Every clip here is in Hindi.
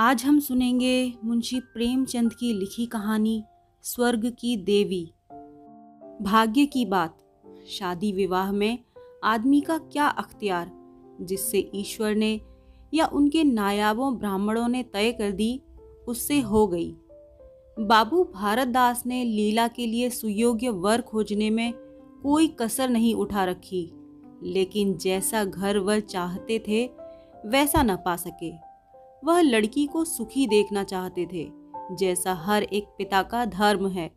आज हम सुनेंगे मुंशी प्रेमचंद की लिखी कहानी, स्वर्ग की देवी। भाग्य की बात, शादी विवाह में आदमी का क्या अख्तियार, जिससे ईश्वर ने या उनके नायाबों ब्राह्मणों ने तय कर दी, उससे हो गई। बाबू भारत दास ने लीला के लिए सुयोग्य वर खोजने में कोई कसर नहीं उठा रखी, लेकिन जैसा घर वर चाहते थे, वैसा न पा सके। वह लड़की को सुखी देखना चाहते थे, जैसा हर एक पिता का धर्म है।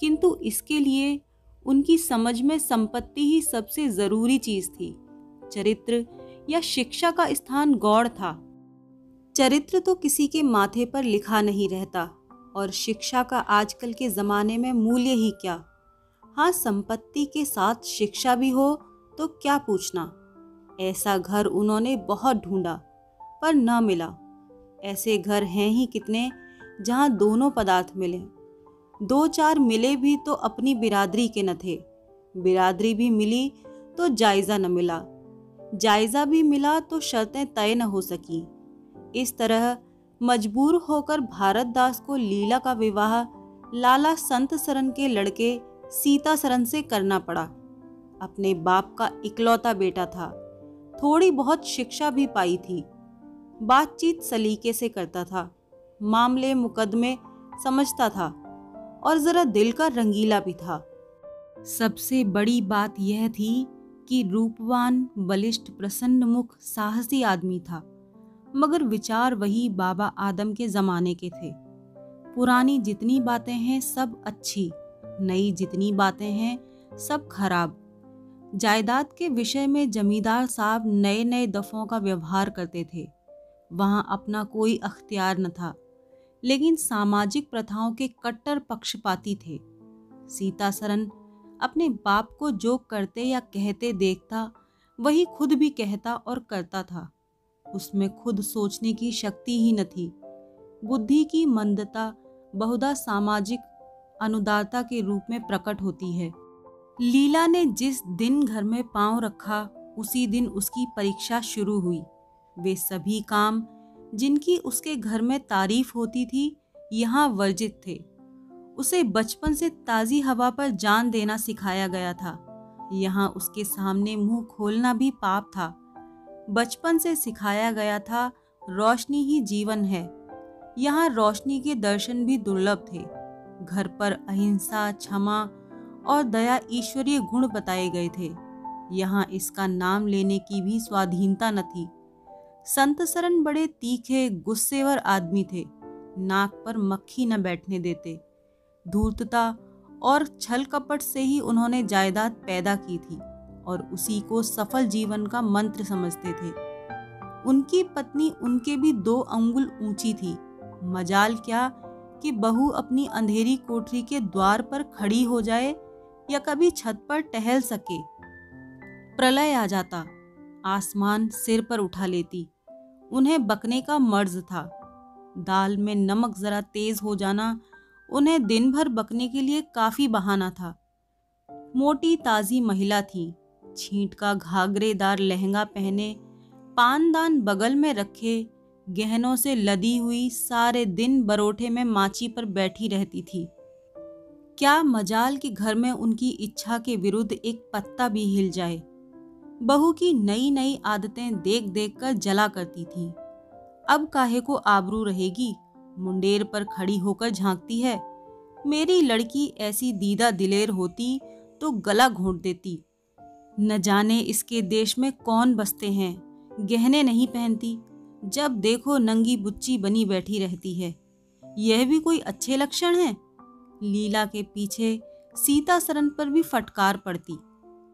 किंतु इसके लिए उनकी समझ में संपत्ति ही सबसे ज़रूरी चीज़ थी। चरित्र या शिक्षा का स्थान गौड़ था। चरित्र तो किसी के माथे पर लिखा नहीं रहता, और शिक्षा का आजकल के जमाने में मूल्य ही क्या? हाँ संपत्ति के साथ शिक्षा भी हो तो क्या पूछना? ऐसा घर उन्होंने बहुत ढूंढा। पर न मिला। ऐसे घर हैं ही कितने जहाँ दोनों पदार्थ मिले। दो चार मिले भी तो अपनी बिरादरी के न थे। बिरादरी भी मिली तो जायज़ा न मिला। जायज़ा भी मिला तो शर्तें तय न हो सकी। इस तरह मजबूर होकर भारत दास को लीला का विवाह लाला संत सरन के लड़के सीता सरन से करना पड़ा। अपने बाप का इकलौता बेटा था। थोड़ी बहुत शिक्षा भी पाई थी। बातचीत सलीके से करता था। मामले मुकदमे समझता था और जरा दिल का रंगीला भी था। सबसे बड़ी बात यह थी कि रूपवान बलिष्ठ प्रसन्न मुख साहसी आदमी था, मगर विचार वही बाबा आदम के जमाने के थे। पुरानी जितनी बातें हैं सब अच्छी, नई जितनी बातें हैं सब खराब। जायदाद के विषय में जमींदार साहब नए नए दफों का व्यवहार करते थे। वहाँ अपना कोई अख्तियार न था, लेकिन सामाजिक प्रथाओं के कट्टर पक्षपाती थे। सीता सरन अपने बाप को जो करते या कहते देखता, वही खुद भी कहता और करता था। उसमें खुद सोचने की शक्ति ही न थी। बुद्धि की मंदता बहुधा सामाजिक अनुदारता के रूप में प्रकट होती है। लीला ने जिस दिन घर में पाँव रखा, उसी दिन उसकी परीक्षा शुरू हुई। वे सभी काम जिनकी उसके घर में तारीफ़ होती थी यहाँ वर्जित थे। उसे बचपन से ताज़ी हवा पर जान देना सिखाया गया था। यहाँ उसके सामने मुँह खोलना भी पाप था। बचपन से सिखाया गया था, रोशनी ही जीवन है। यहाँ रोशनी के दर्शन भी दुर्लभ थे। घर पर अहिंसा, क्षमा और दया ईश्वरीय गुण बताए गए थे। यहाँ इसका नाम लेने की भी स्वाधीनता न थी। संत सरन बड़े तीखे, गुस्सेवर आदमी थे। नाक पर मक्खी न बैठने देते। धूर्तता और छल कपट से ही उन्होंने जायदाद पैदा की थी और उसी को सफल जीवन का मंत्र समझते थे। उनकी पत्नी उनके भी दो अंगुल ऊँची थी। मजाल क्या कि बहू अपनी अंधेरी कोठरी के द्वार पर खड़ी हो जाए या कभी छत पर टहल सके। प्रलय आ जाता। आसमान सिर पर उठा लेती। उन्हें बकने का मर्ज था। दाल में नमक जरा तेज हो जाना उन्हें दिन भर बकने के लिए काफ़ी बहाना था। मोटी ताजी महिला थी। छींट का घाघरेदार लहंगा पहने, पानदान बगल में रखे, गहनों से लदी हुई सारे दिन बरोठे में माची पर बैठी रहती थी। क्या मजाल के घर में उनकी इच्छा के विरुद्ध एक पत्ता भी हिल जाए? बहू की नई नई आदतें देख देख कर जला करती थी। अब काहे को आबरू रहेगी? मुंडेर पर खड़ी होकर झांकती है। मेरी लड़की ऐसी दीदा दिलेर होती तो गला घोंट देती। न जाने इसके देश में कौन बसते हैं। गहने नहीं पहनती। जब देखो नंगी बुच्ची बनी बैठी रहती है। यह भी कोई अच्छे लक्षण हैं? लीला के पीछे सीता सरन पर भी फटकार पड़ती।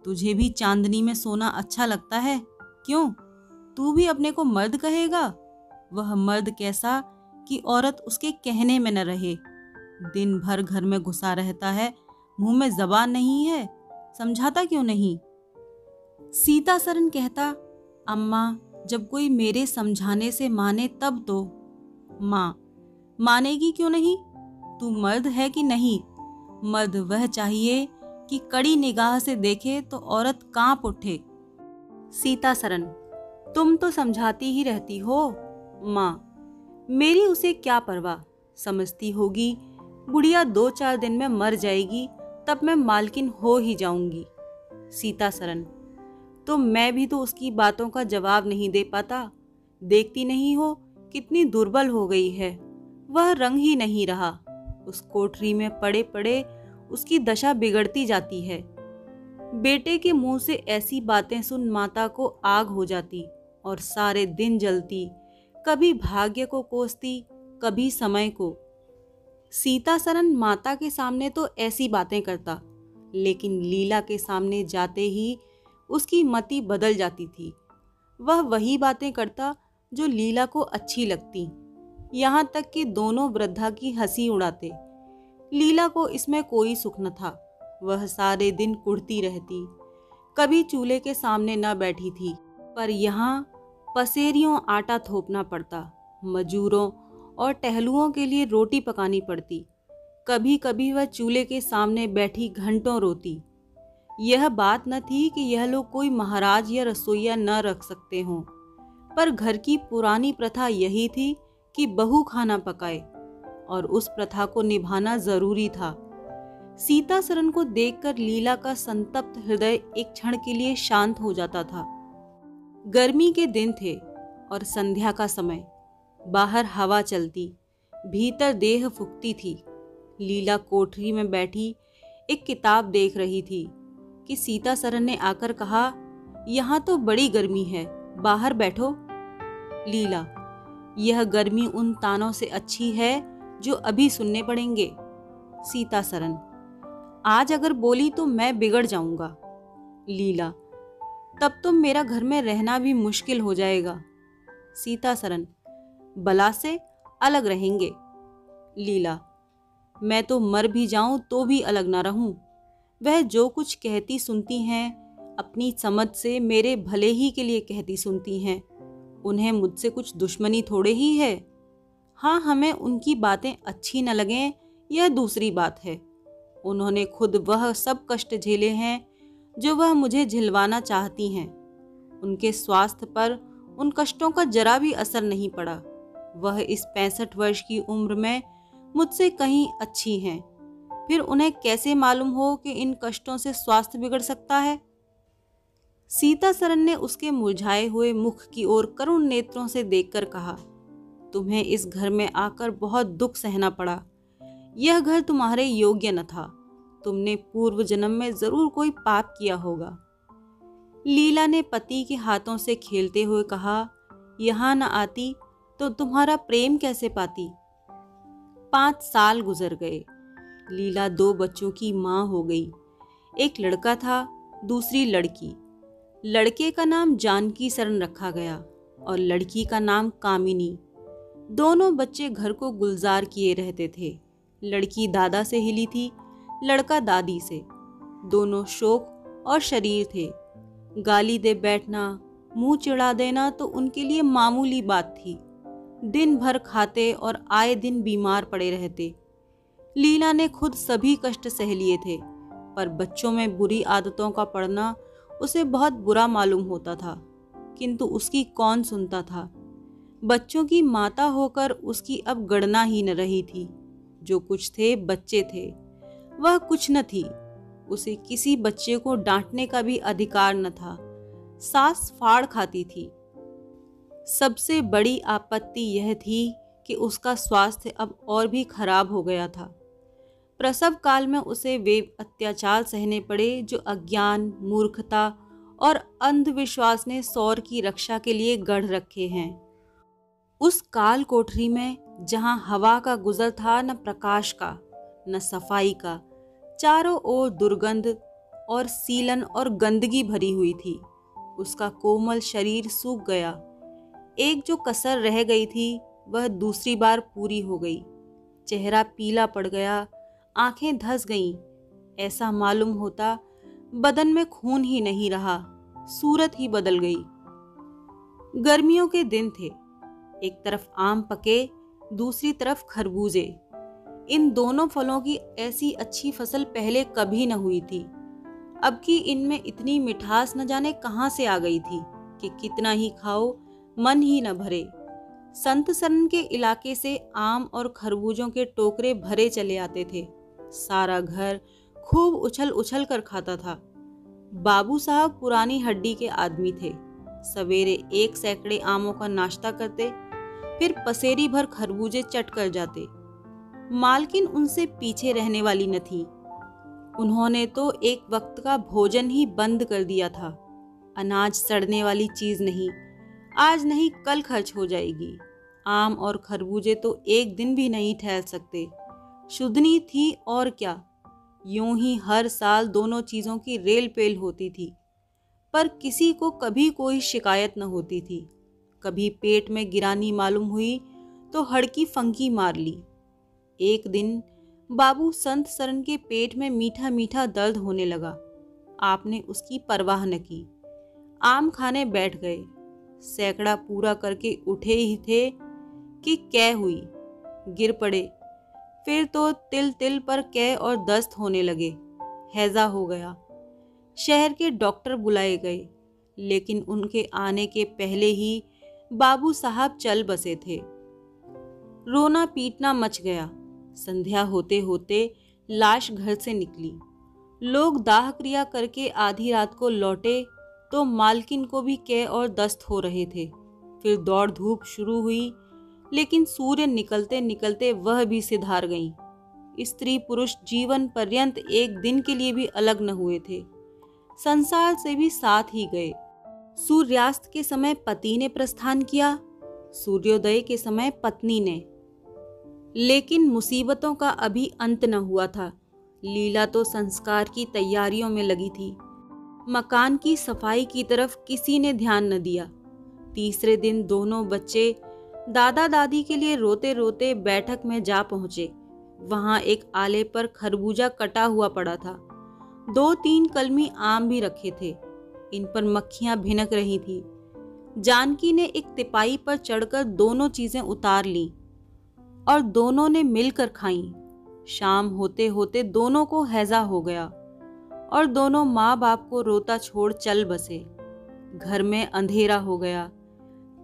तुझे भी चांदनी में सोना अच्छा लगता है? क्यों? तू भी अपने को मर्द कहेगा। वह मर्द कैसा कि औरत उसके कहने में न रहे। दिन भर घर में घुसा रहता है, मुँह में जबान नहीं है। समझाता क्यों नहीं? सीता सरन कहता, अम्मा, जब कोई मेरे समझाने से माने तब तो। माँ, मानेगी क्यों नहीं? तू मर्द है कि नहीं? मर्द वह चाहिए कि कड़ी निगाह से देखे तो औरत काँप उठे। सीता सरन तुम तो समझाती ही रहती हो, माँ। मेरी उसे क्या परवाह? समझती होगी, बुढ़िया दो चार दिन में मर जाएगी, तब मैं मालकिन हो ही जाऊँगी। सीता सरन तो मैं भी तो उसकी बातों का जवाब नहीं दे पाता। देखती नहीं हो कितनी दुर्बल हो गई है। वह रंग ही नहीं रहा। उस कोठरी में पड़े पड़े उसकी दशा बिगड़ती जाती है। बेटे के मुँह से ऐसी बातें सुन माता को आग हो जाती और सारे दिन जलती। कभी भाग्य को कोसती, कभी समय को। सीता सरन माता के सामने तो ऐसी बातें करता, लेकिन लीला के सामने जाते ही उसकी मति बदल जाती थी। वह वही बातें करता जो लीला को अच्छी लगती। यहाँ तक कि दोनों वृद्धा की हँसी उड़ाते। लीला को इसमें कोई सुख न था। वह सारे दिन कुड़ती रहती। कभी चूल्हे के सामने न बैठी थी, पर यहाँ पसेरियों आटा थोपना पड़ता, मजूरों और टहलुओं के लिए रोटी पकानी पड़ती। कभी कभी वह चूल्हे के सामने बैठी घंटों रोती। यह बात न थी कि यह लोग कोई महाराज या रसोईया न रख सकते हों, पर घर की पुरानी प्रथा यही थी कि बहू खाना पकाए। और उस प्रथा को निभाना ज़रूरी था। सीता सरन को देखकर लीला का संतप्त हृदय एक क्षण के लिए शांत हो जाता था। गर्मी के दिन थे और संध्या का समय। बाहर हवा चलती, भीतर देह फुकती थी। लीला कोठरी में बैठी एक किताब देख रही थी कि सीता सरन ने आकर कहा, यहाँ तो बड़ी गर्मी है, बाहर बैठो। लीला, यह गर्मी उन तानों से अच्छी है जो अभी सुनने पड़ेंगे। सीता सरन आज अगर बोली तो मैं बिगड़ जाऊँगा। लीला। तब तो मेरा घर में रहना भी मुश्किल हो जाएगा। सीता सरन बला से अलग रहेंगे। लीला। मैं तो मर भी जाऊँ तो भी अलग ना रहूँ। वह जो कुछ कहती सुनती हैं, अपनी समझ से मेरे भले ही के लिए कहती सुनती हैं। उन्हें मुझसे कुछ दुश्मनी थोड़े ही है। हाँ हमें उनकी बातें अच्छी न लगें, यह दूसरी बात है। उन्होंने खुद वह सब कष्ट झेले हैं, जो वह मुझे झिलवाना चाहती हैं। उनके स्वास्थ्य पर उन कष्टों का जरा भी असर नहीं पड़ा। वह इस पैंसठ वर्ष की उम्र में मुझसे कहीं अच्छी हैं। फिर उन्हें कैसे मालूम हो कि इन कष्टों से स्वास्थ्य बिगड़ सकता है? सीता सरन ने उसके मुरझाए हुए मुख की ओर करुण नेत्रों से देखकर कहा तुम्हें इस घर में आकर बहुत दुख सहना पड़ा। यह घर तुम्हारे योग्य न था। तुमने पूर्व जन्म में ज़रूर कोई पाप किया होगा। लीला ने पति के हाथों से खेलते हुए कहा, यहाँ न आती तो तुम्हारा प्रेम कैसे पाती? पाँच साल गुजर गए। लीला दो बच्चों की माँ हो गई। एक लड़का था, दूसरी लड़की। लड़के का नाम जानकी सरन रखा गया और लड़की का नाम कामिनी। दोनों बच्चे घर को गुलजार किए रहते थे। लड़की दादा से हिली थी, लड़का दादी से। दोनों शोक और शरीर थे। गाली दे बैठना, मुँह चिढ़ा देना तो उनके लिए मामूली बात थी। दिन भर खाते और आए दिन बीमार पड़े रहते। लीला ने खुद सभी कष्ट सह लिए थे, पर बच्चों में बुरी आदतों का पड़ना उसे बहुत बुरा मालूम होता था। किंतु उसकी कौन सुनता था? बच्चों की माता होकर उसकी अब गणना ही न रही थी। जो कुछ थे, बच्चे थे। वह कुछ न थी। उसे किसी बच्चे को डांटने का भी अधिकार न था। सास फाड़ खाती थी। सबसे बड़ी आपत्ति यह थी कि उसका स्वास्थ्य अब और भी खराब हो गया था। प्रसव काल में उसे वे अत्याचार सहने पड़े जो अज्ञान, मूर्खता और अंधविश्वास ने सौर की रक्षा के लिए गढ़ रखे हैं। उस काल कोठरी में जहाँ हवा का गुजर था न प्रकाश का, न सफ़ाई का, चारों ओर दुर्गंध और सीलन और गंदगी भरी हुई थी। उसका कोमल शरीर सूख गया। एक जो कसर रह गई थी, वह दूसरी बार पूरी हो गई। चेहरा पीला पड़ गया, आँखें धस गईं। ऐसा मालूम होता बदन में खून ही नहीं रहा, सूरत ही बदल गई। गर्मियों के दिन थे। एक तरफ़ आम पके, दूसरी तरफ़ खरबूजे। इन दोनों फलों की ऐसी अच्छी फ़सल पहले कभी न हुई थी। अब की इनमें इतनी मिठास न जाने कहाँ से आ गई थी कि कितना ही खाओ, मन ही न भरे। संत सरन के इलाके से आम और खरबूजों के टोकरे भरे चले आते थे। सारा घर खूब उछल उछल कर खाता था। बाबू साहब पुरानी हड्डी के आदमी थे। सवेरे एक सैकड़े आमों का नाश्ता करते फिर पसेरी भर खरबूजे चट कर जाते। मालकिन उनसे पीछे रहने वाली न थी। उन्होंने तो एक वक्त का भोजन ही बंद कर दिया था। अनाज सड़ने वाली चीज़ नहीं, आज नहीं कल खर्च हो जाएगी। आम और खरबूजे तो एक दिन भी नहीं ठहर सकते। शुद्धनी थी और क्या? यूँ ही हर साल दोनों चीज़ों की रेल पेल होती थी। पर किसी को कभी कोई शिकायत न होती थी। कभी पेट में गिरानी मालूम हुई तो हड़की फंकी मार ली। एक दिन बाबू संत सरन के पेट में मीठा मीठा दर्द होने लगा। आपने उसकी परवाह न की। आम खाने बैठ गए। सैकड़ा पूरा करके उठे ही थे कि कै हुई। गिर पड़े। फिर तो तिल तिल पर कै और दस्त होने लगे। हैजा हो गया। शहर के डॉक्टर बुलाए गए, लेकिन उनके आने के पहले ही बाबू साहब चल बसे थे। रोना पीटना मच गया। संध्या होते होते लाश घर से निकली। लोग दाह क्रिया करके आधी रात को लौटे तो मालकिन को भी कै और दस्त हो रहे थे। फिर दौड़ धूप शुरू हुई, लेकिन सूर्य निकलते निकलते वह भी सिधार गई। स्त्री पुरुष जीवन पर्यंत एक दिन के लिए भी अलग न हुए थे। संसार से भी साथ ही गए। सूर्यास्त के समय पति ने प्रस्थान किया, सूर्योदय के समय पत्नी ने। लेकिन मुसीबतों का अभी अंत न हुआ था। लीला तो संस्कार की तैयारियों में लगी थी। मकान की सफ़ाई की तरफ़ किसी ने ध्यान न दिया। तीसरे दिन दोनों बच्चे दादा दादी के लिए रोते रोते बैठक में जा पहुँचे। वहाँ एक आले पर खरबूजा कटा हुआ पड़ा था। दो तीन कलमी आम भी रखे थे। इन पर मक्खियाँ भिनक रही थी। जानकी ने एक तिपाई पर चढ़कर दोनों चीज़ें उतार ली और दोनों ने मिलकर खाई। शाम होते होते दोनों को हैजा हो गया और दोनों माँ बाप को रोता छोड़ चल बसे। घर में अंधेरा हो गया।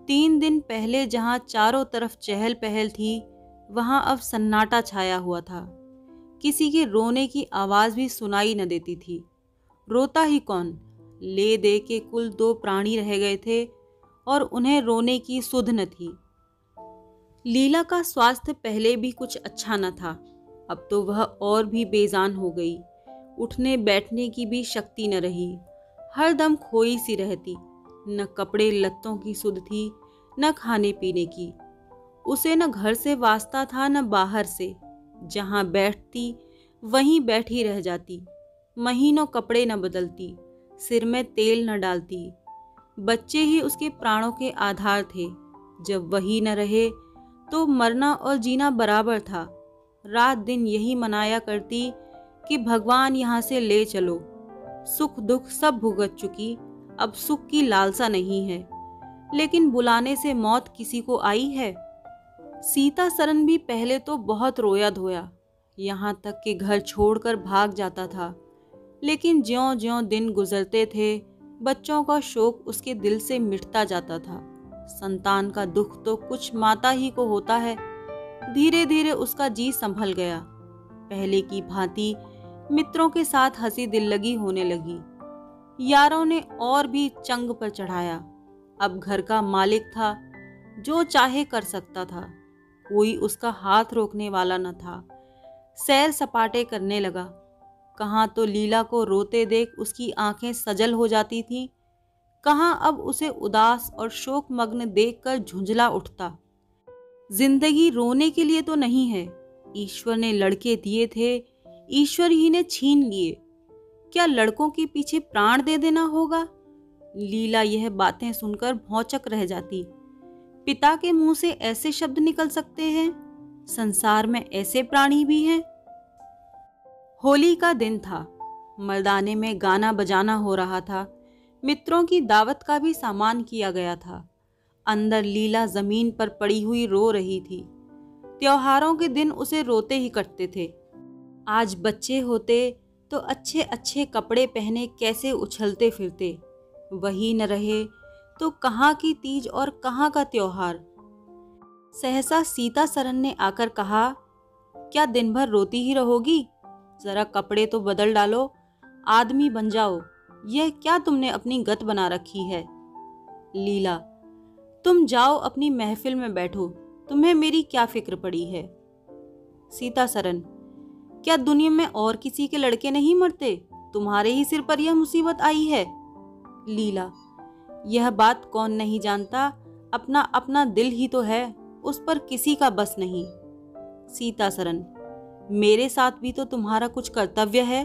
तीन दिन पहले जहाँ चारों तरफ़ चहल पहल थी, वहाँ अब सन्नाटा छाया हुआ था। किसी के रोने की आवाज़ भी सुनाई न देती थी। रोता ही कौन? ले दे के कुल दो प्राणी रह गए थे और उन्हें रोने की सुध न थी। लीला का स्वास्थ्य पहले भी कुछ अच्छा न था, अब तो वह और भी बेजान हो गई। उठने बैठने की भी शक्ति न रही, हर दम खोई सी रहती, न कपड़े लत्तों की सुध थी, न खाने पीने की। उसे न घर से वास्ता था, न बाहर से, जहाँ बैठती वहीं बैठी रह जाती, महीनों कपड़े न बदलती। सिर में तेल न डालती। बच्चे ही उसके प्राणों के आधार थे। जब वही न रहे तो मरना और जीना बराबर था। रात दिन यही मनाया करती कि भगवान यहाँ से ले चलो। सुख दुख सब भुगत चुकी, अब सुख की लालसा नहीं है। लेकिन बुलाने से मौत किसी को आई है? सीता सरन भी पहले तो बहुत रोया धोया। यहाँ तक कि घर छोड़कर भाग जाता था। लेकिन ज्यो ज्यो दिन गुजरते थे, बच्चों का शोक उसके दिल से मिटता जाता था। संतान का दुख तो कुछ माता ही को होता है। धीरे धीरे उसका जी संभल गया। पहले की भांति मित्रों के साथ हँसी दिल लगी होने लगी। यारों ने और भी चंग पर चढ़ाया। अब घर का मालिक था, जो चाहे कर सकता था। कोई उसका हाथ रोकने वाला न था। सैर सपाटे करने लगा। कहाँ तो लीला को रोते देख उसकी आँखें सजल हो जाती थीं। कहाँ अब उसे उदास और शोक मग्न देखकर झुंझला उठता। ज़िंदगी रोने के लिए तो नहीं है। ईश्वर ने लड़के दिए थे। ईश्वर ही ने छीन लिए। क्या लड़कों के पीछे प्राण दे देना होगा? लीला यह बातें सुनकर भौचक रह जाती। पिता के मुँह से ऐसे शब्द निकल सकते हैं? संसार में ऐसे प्राणी भी हैं। होली का दिन था। मर्दाने में गाना बजाना हो रहा था। मित्रों की दावत का भी सामान किया गया था। अंदर लीला ज़मीन पर पड़ी हुई रो रही थी। त्योहारों के दिन उसे रोते ही कटते थे। आज बच्चे होते तो अच्छे अच्छे कपड़े पहने कैसे उछलते फिरते। वही न रहे तो कहाँ की तीज और कहाँ का त्योहार। सहसा सीता सरन ने आकर कहा, क्या दिन भर रोती ही रहोगी? जरा कपड़े तो बदल डालो। आदमी बन जाओ। यह क्या तुमने अपनी गत बना रखी है? लीला, तुम जाओ अपनी महफिल में बैठो। तुम्हें मेरी क्या फ़िक्र पड़ी है? सीता सरन, क्या दुनिया में और किसी के लड़के नहीं मरते? तुम्हारे ही सिर पर यह मुसीबत आई है। लीला, यह बात कौन नहीं जानता? अपना अपना दिल ही तो है, उस पर किसी का बस नहीं। सीता सरन मेरे साथ भी तो तुम्हारा कुछ कर्तव्य है।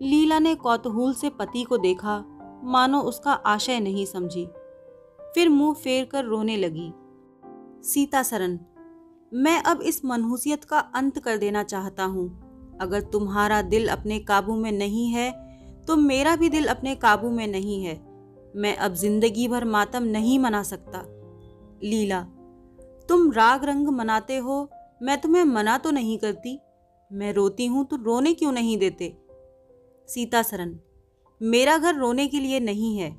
लीला ने कौतूहल से पति को देखा, मानो उसका आशय नहीं समझी। फिर मुँह फेर कर रोने लगी। सीता सरन मैं अब इस मनहूसियत का अंत कर देना चाहता हूँ। अगर तुम्हारा दिल अपने काबू में नहीं है तो मेरा भी दिल अपने काबू में नहीं है। मैं अब ज़िंदगी भर मातम नहीं मना सकता। लीला, तुम राग रंग मनाते हो मैं तुम्हें मना तो नहीं करती। मैं रोती हूँ तो रोने क्यों नहीं देते? सीता सरन मेरा घर रोने के लिए नहीं है।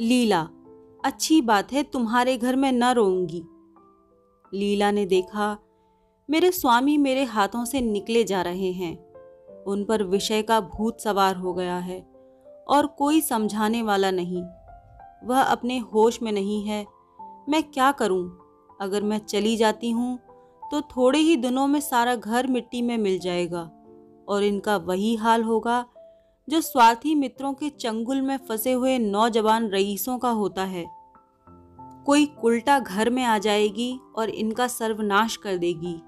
लीला, अच्छी बात है, तुम्हारे घर में न रोऊँगी। लीला ने देखा, मेरे स्वामी मेरे हाथों से निकले जा रहे हैं। उन पर विषय का भूत सवार हो गया है, और कोई समझाने वाला नहीं। वह अपने होश में नहीं है, मैं क्या करूँ? अगर मैं चली जाती हूँ तो थोड़े ही दिनों में सारा घर मिट्टी में मिल जाएगा और इनका वही हाल होगा, जो स्वार्थी मित्रों के चंगुल में फंसे हुए नौजवान रईसों का होता है। कोई उल्टा घर में आ जाएगी और इनका सर्वनाश कर देगी।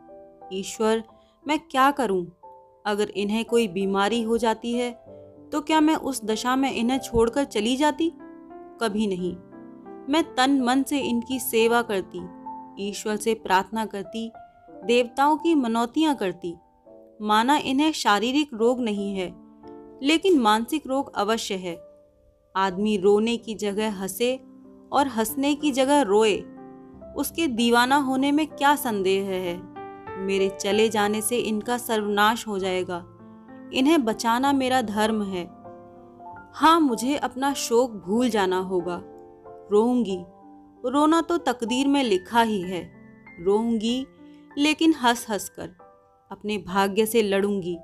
ईश्वर, मैं क्या करूँ? अगर इन्हें कोई बीमारी हो जाती है तो क्या मैं उस दशा में इन्हें छोड़कर चली जाती? कभी नहीं। मैं तन मन से इनकी सेवा करती, ईश्वर से प्रार्थना करती देवताओं की मनौतियाँ करती। माना इन्हें शारीरिक रोग नहीं है, लेकिन मानसिक रोग अवश्य है। आदमी रोने की जगह हंसे और हंसने की जगह रोए, उसके दीवाना होने में क्या संदेह है? मेरे चले जाने से इनका सर्वनाश हो जाएगा। इन्हें बचाना मेरा धर्म है। हाँ मुझे अपना शोक भूल जाना होगा। रोऊँगी। रोना तो तकदीर में लिखा ही है। रोऊँगी लेकिन हंस हंस कर अपने भाग्य से लड़ूँगी।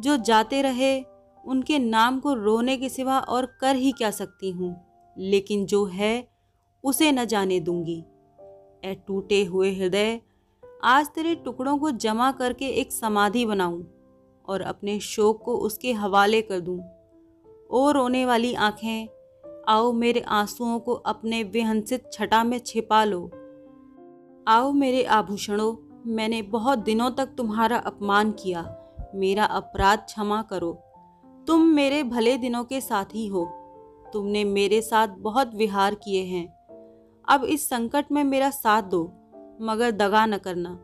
जो जाते रहे, उनके नाम को रोने के सिवा और कर ही क्या सकती हूँ। लेकिन जो है, उसे न जाने दूँगी। ए टूटे हुए हृदय, आज तेरे टुकड़ों को जमा करके एक समाधि बनाऊँ और अपने शोक को उसके हवाले कर दूँ। ओ रोने वाली आँखें, आओ मेरे आंसुओं को अपने विहंसित छटा में छिपा लो। आओ मेरे आभूषणों मैंने बहुत दिनों तक तुम्हारा अपमान किया। मेरा अपराध क्षमा करो। तुम मेरे भले दिनों के साथी हो। तुमने मेरे साथ बहुत विहार किए हैं। अब इस संकट में मेरा साथ दो, मगर दगा न करना।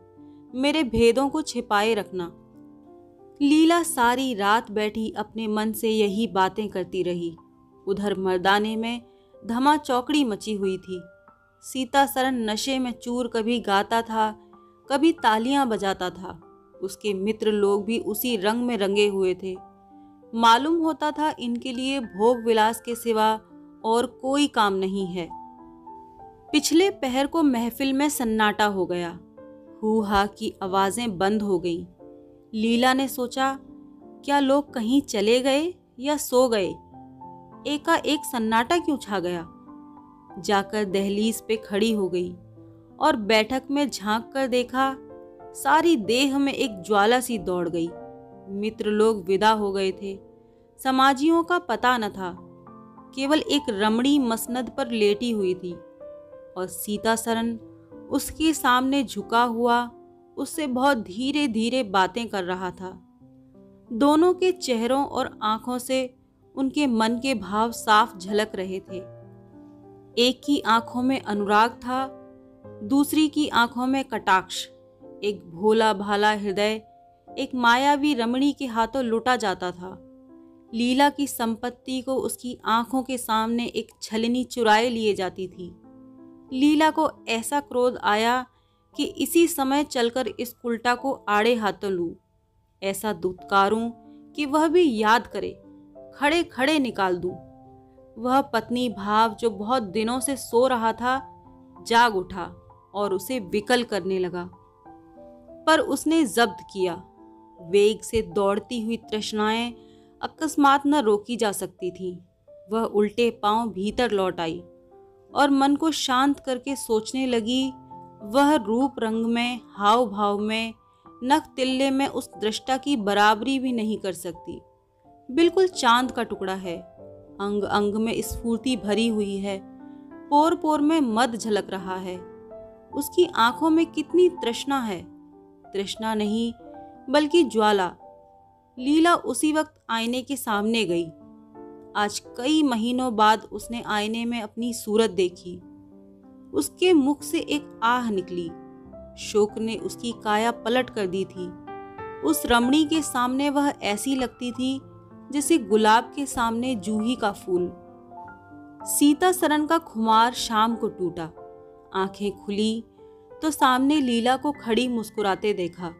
मेरे भेदों को छिपाए रखना। लीला सारी रात बैठी अपने मन से यही बातें करती रही। उधर मर्दाने में धमा चौकड़ी मची हुई थी। सीता सरन नशे में चूर कभी गाता था कभी तालियाँ बजाता था। उसके मित्र लोग भी उसी रंग में रंगे हुए थे। मालूम होता था इनके लिए भोग विलास के सिवा और कोई काम नहीं है। पिछले पहर को महफिल में सन्नाटा हो गया। हु हा की आवाज़ें बंद हो गईं। लीला ने सोचा, क्या लोग कहीं चले गए या सो गए? एका एक सन्नाटा क्यों छा गया? जाकर दहलीज पे खड़ी हो गई। और बैठक में झाँक कर देखा, सारी देह में एक ज्वाला सी दौड़ गई। मित्र लोग विदा हो गए थे। समाजियों का पता न था। केवल एक रमणी मसनद पर लेटी हुई थी और सीता सरन उसके सामने झुका हुआ, उससे बहुत धीरे धीरे बातें कर रहा था। दोनों के चेहरों और आँखों से उनके मन के भाव साफ़ झलक रहे थे। एक की आँखों में अनुराग था दूसरी की आँखों में कटाक्ष, एक भोला भाला हृदय, एक मायावी रमणी के हाथों लुटा जाता था। लीला की संपत्ति को उसकी आँखों के सामने एक छलनी चुराए लिए जाती थी। लीला को ऐसा क्रोध आया कि इसी समय चलकर इस उल्टा को आड़े हाथों लूँ। ऐसा दुत्कारूं कि वह भी याद करे खड़े खड़े निकाल दूँ। वह पत्नी भाव जो बहुत दिनों से सो रहा था, जाग उठा। और उसे विकल करने लगा। पर उसने जब्त किया। वेग से दौड़ती हुई तृष्णाएँ अकस्मात न रोकी जा सकती थी। वह उल्टे पाँव भीतर लौट आई और मन को शांत करके सोचने लगी, वह रूप रंग में हाव भाव में नख तिल्ले में उस दृष्टा की बराबरी भी नहीं कर सकती। बिल्कुल चाँद का टुकड़ा है। अंग अंग में स्फूर्ति भरी हुई है। पोर पोर में मद झलक रहा है। उसकी आँखों में कितनी तृष्णा है। तृष्णा नहीं, बल्कि ज्वाला। लीला उसी वक्त आईने के सामने गई। आज कई महीनों बाद उसने आईने में अपनी सूरत देखी। उसके मुख से एक आह निकली। शोक ने उसकी काया पलट कर दी थी। उस रमणी के सामने वह ऐसी लगती थी, जैसे गुलाब के सामने जूही का फूल। सीता सरन का खुमार शाम को टूटा। आँखें खुली तो सामने लीला को खड़ी मुस्कुराते देखा।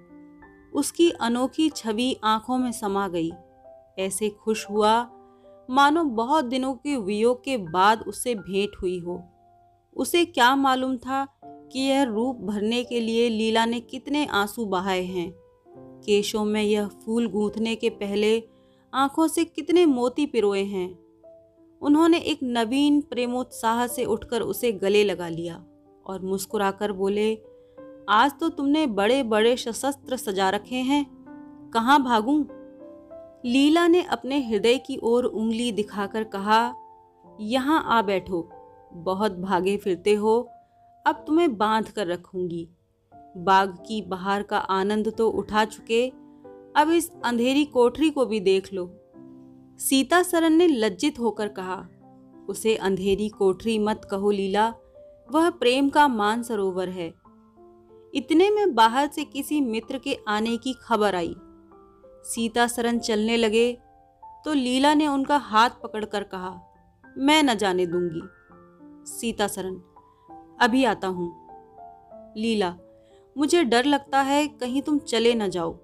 उसकी अनोखी छवि आँखों में समा गई। ऐसे खुश हुआ, मानो बहुत दिनों के वियोग के बाद उससे भेंट हुई हो। उसे क्या मालूम था कि यह रूप भरने के लिए लीला ने कितने आँसू बहाए हैं। केशों में यह फूल गूंथने के पहले आँखों से कितने मोती पिरोए हैं। उन्होंने एक नवीन प्रेमोत्साह से उठकर उसे गले लगा लिया। और मुस्कुराकर बोले, आज तो तुमने बड़े बड़े सशस्त्र सजा रखे हैं। कहाँ भागूं? लीला ने अपने हृदय की ओर उंगली दिखाकर कहा, यहाँ आ बैठो। बहुत भागे फिरते हो। अब तुम्हें बाँध कर रखूँगी। बाग की बहार का आनंद तो उठा चुके। अब इस अंधेरी कोठरी को भी देख लो। सीता सरन ने लज्जित होकर कहा, उसे अंधेरी कोठरी मत कहो लीला। वह प्रेम का मान सरोवर है। इतने में बाहर से किसी मित्र के आने की खबर आई। सीता सरन चलने लगे तो लीला ने उनका हाथ पकड़कर कहा, मैं न जाने दूँगी। सीता सरन अभी आता हूँ। लीला, मुझे डर लगता है कहीं तुम चले न जाओ।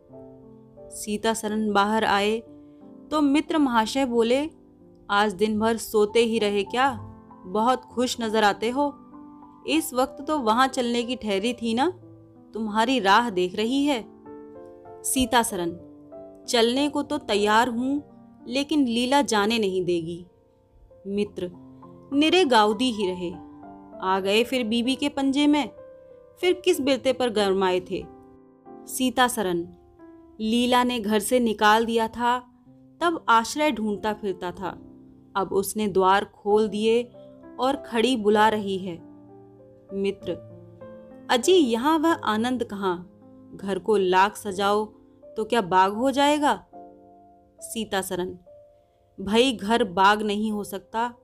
सीता सरन बाहर आए तो मित्र महाशय बोले, आज दिन भर सोते ही रहे क्या? बहुत खुश नज़र आते हो। इस वक्त तो वहाँ चलने की ठहरी थी ना? तुम्हारी राह देख रही है? सीता सरन चलने को तो तैयार हूँ, लेकिन लीला जाने नहीं देगी। मित्र, निरे गाउदी ही रहे। आ गए फिर बीबी के पंजे में? फिर किस बिरते पर गरमाए थे? सीता सरन लीला ने घर से निकाल दिया था, तब आश्रय ढूंढता फिरता था। अब उसने द्वार खोल दिए और खड़ी बुला रही है। मित्र। अजी, यहाँ वह आनंद कहाँ? घर को लाख सजाओ तो क्या बाग हो जाएगा? सीता सरन भाई, घर बाग नहीं हो सकता,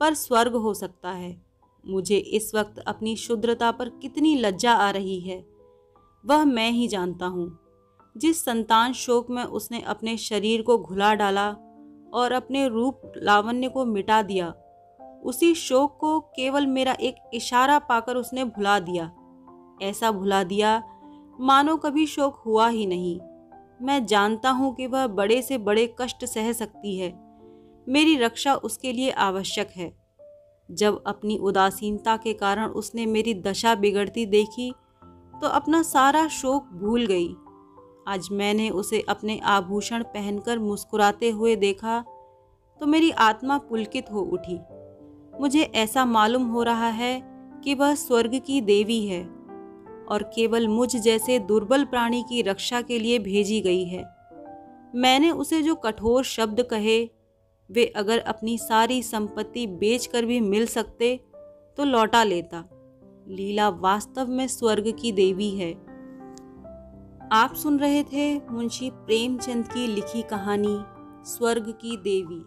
पर स्वर्ग हो सकता है। मुझे इस वक्त अपनी शुद्रता पर कितनी लज्जा आ रही है। वह मैं ही जानता हूँ। जिस संतान शोक में उसने अपने शरीर को घुला डाला और अपने रूप लावण्य को मिटा दिया उसी शोक को केवल मेरा एक इशारा पाकर उसने भुला दिया। ऐसा भुला दिया, मानो कभी शोक हुआ ही नहीं। मैं जानता हूँ कि वह बड़े से बड़े कष्ट सह सकती है। मेरी रक्षा उसके लिए आवश्यक है। जब अपनी उदासीनता के कारण उसने मेरी दशा बिगड़ती देखी तो अपना सारा शोक भूल गई। आज मैंने उसे अपने आभूषण पहनकर मुस्कुराते हुए देखा तो मेरी आत्मा पुलकित हो उठी। मुझे ऐसा मालूम हो रहा है कि वह स्वर्ग की देवी है और केवल मुझ जैसे दुर्बल प्राणी की रक्षा के लिए भेजी गई है। मैंने उसे जो कठोर शब्द कहे, वे अगर अपनी सारी संपत्ति बेचकर भी मिल सकते तो लौटा लेता। लीला वास्तव में स्वर्ग की देवी है। आप सुन रहे थे मुंशी प्रेमचंद की लिखी कहानी, स्वर्ग की देवी।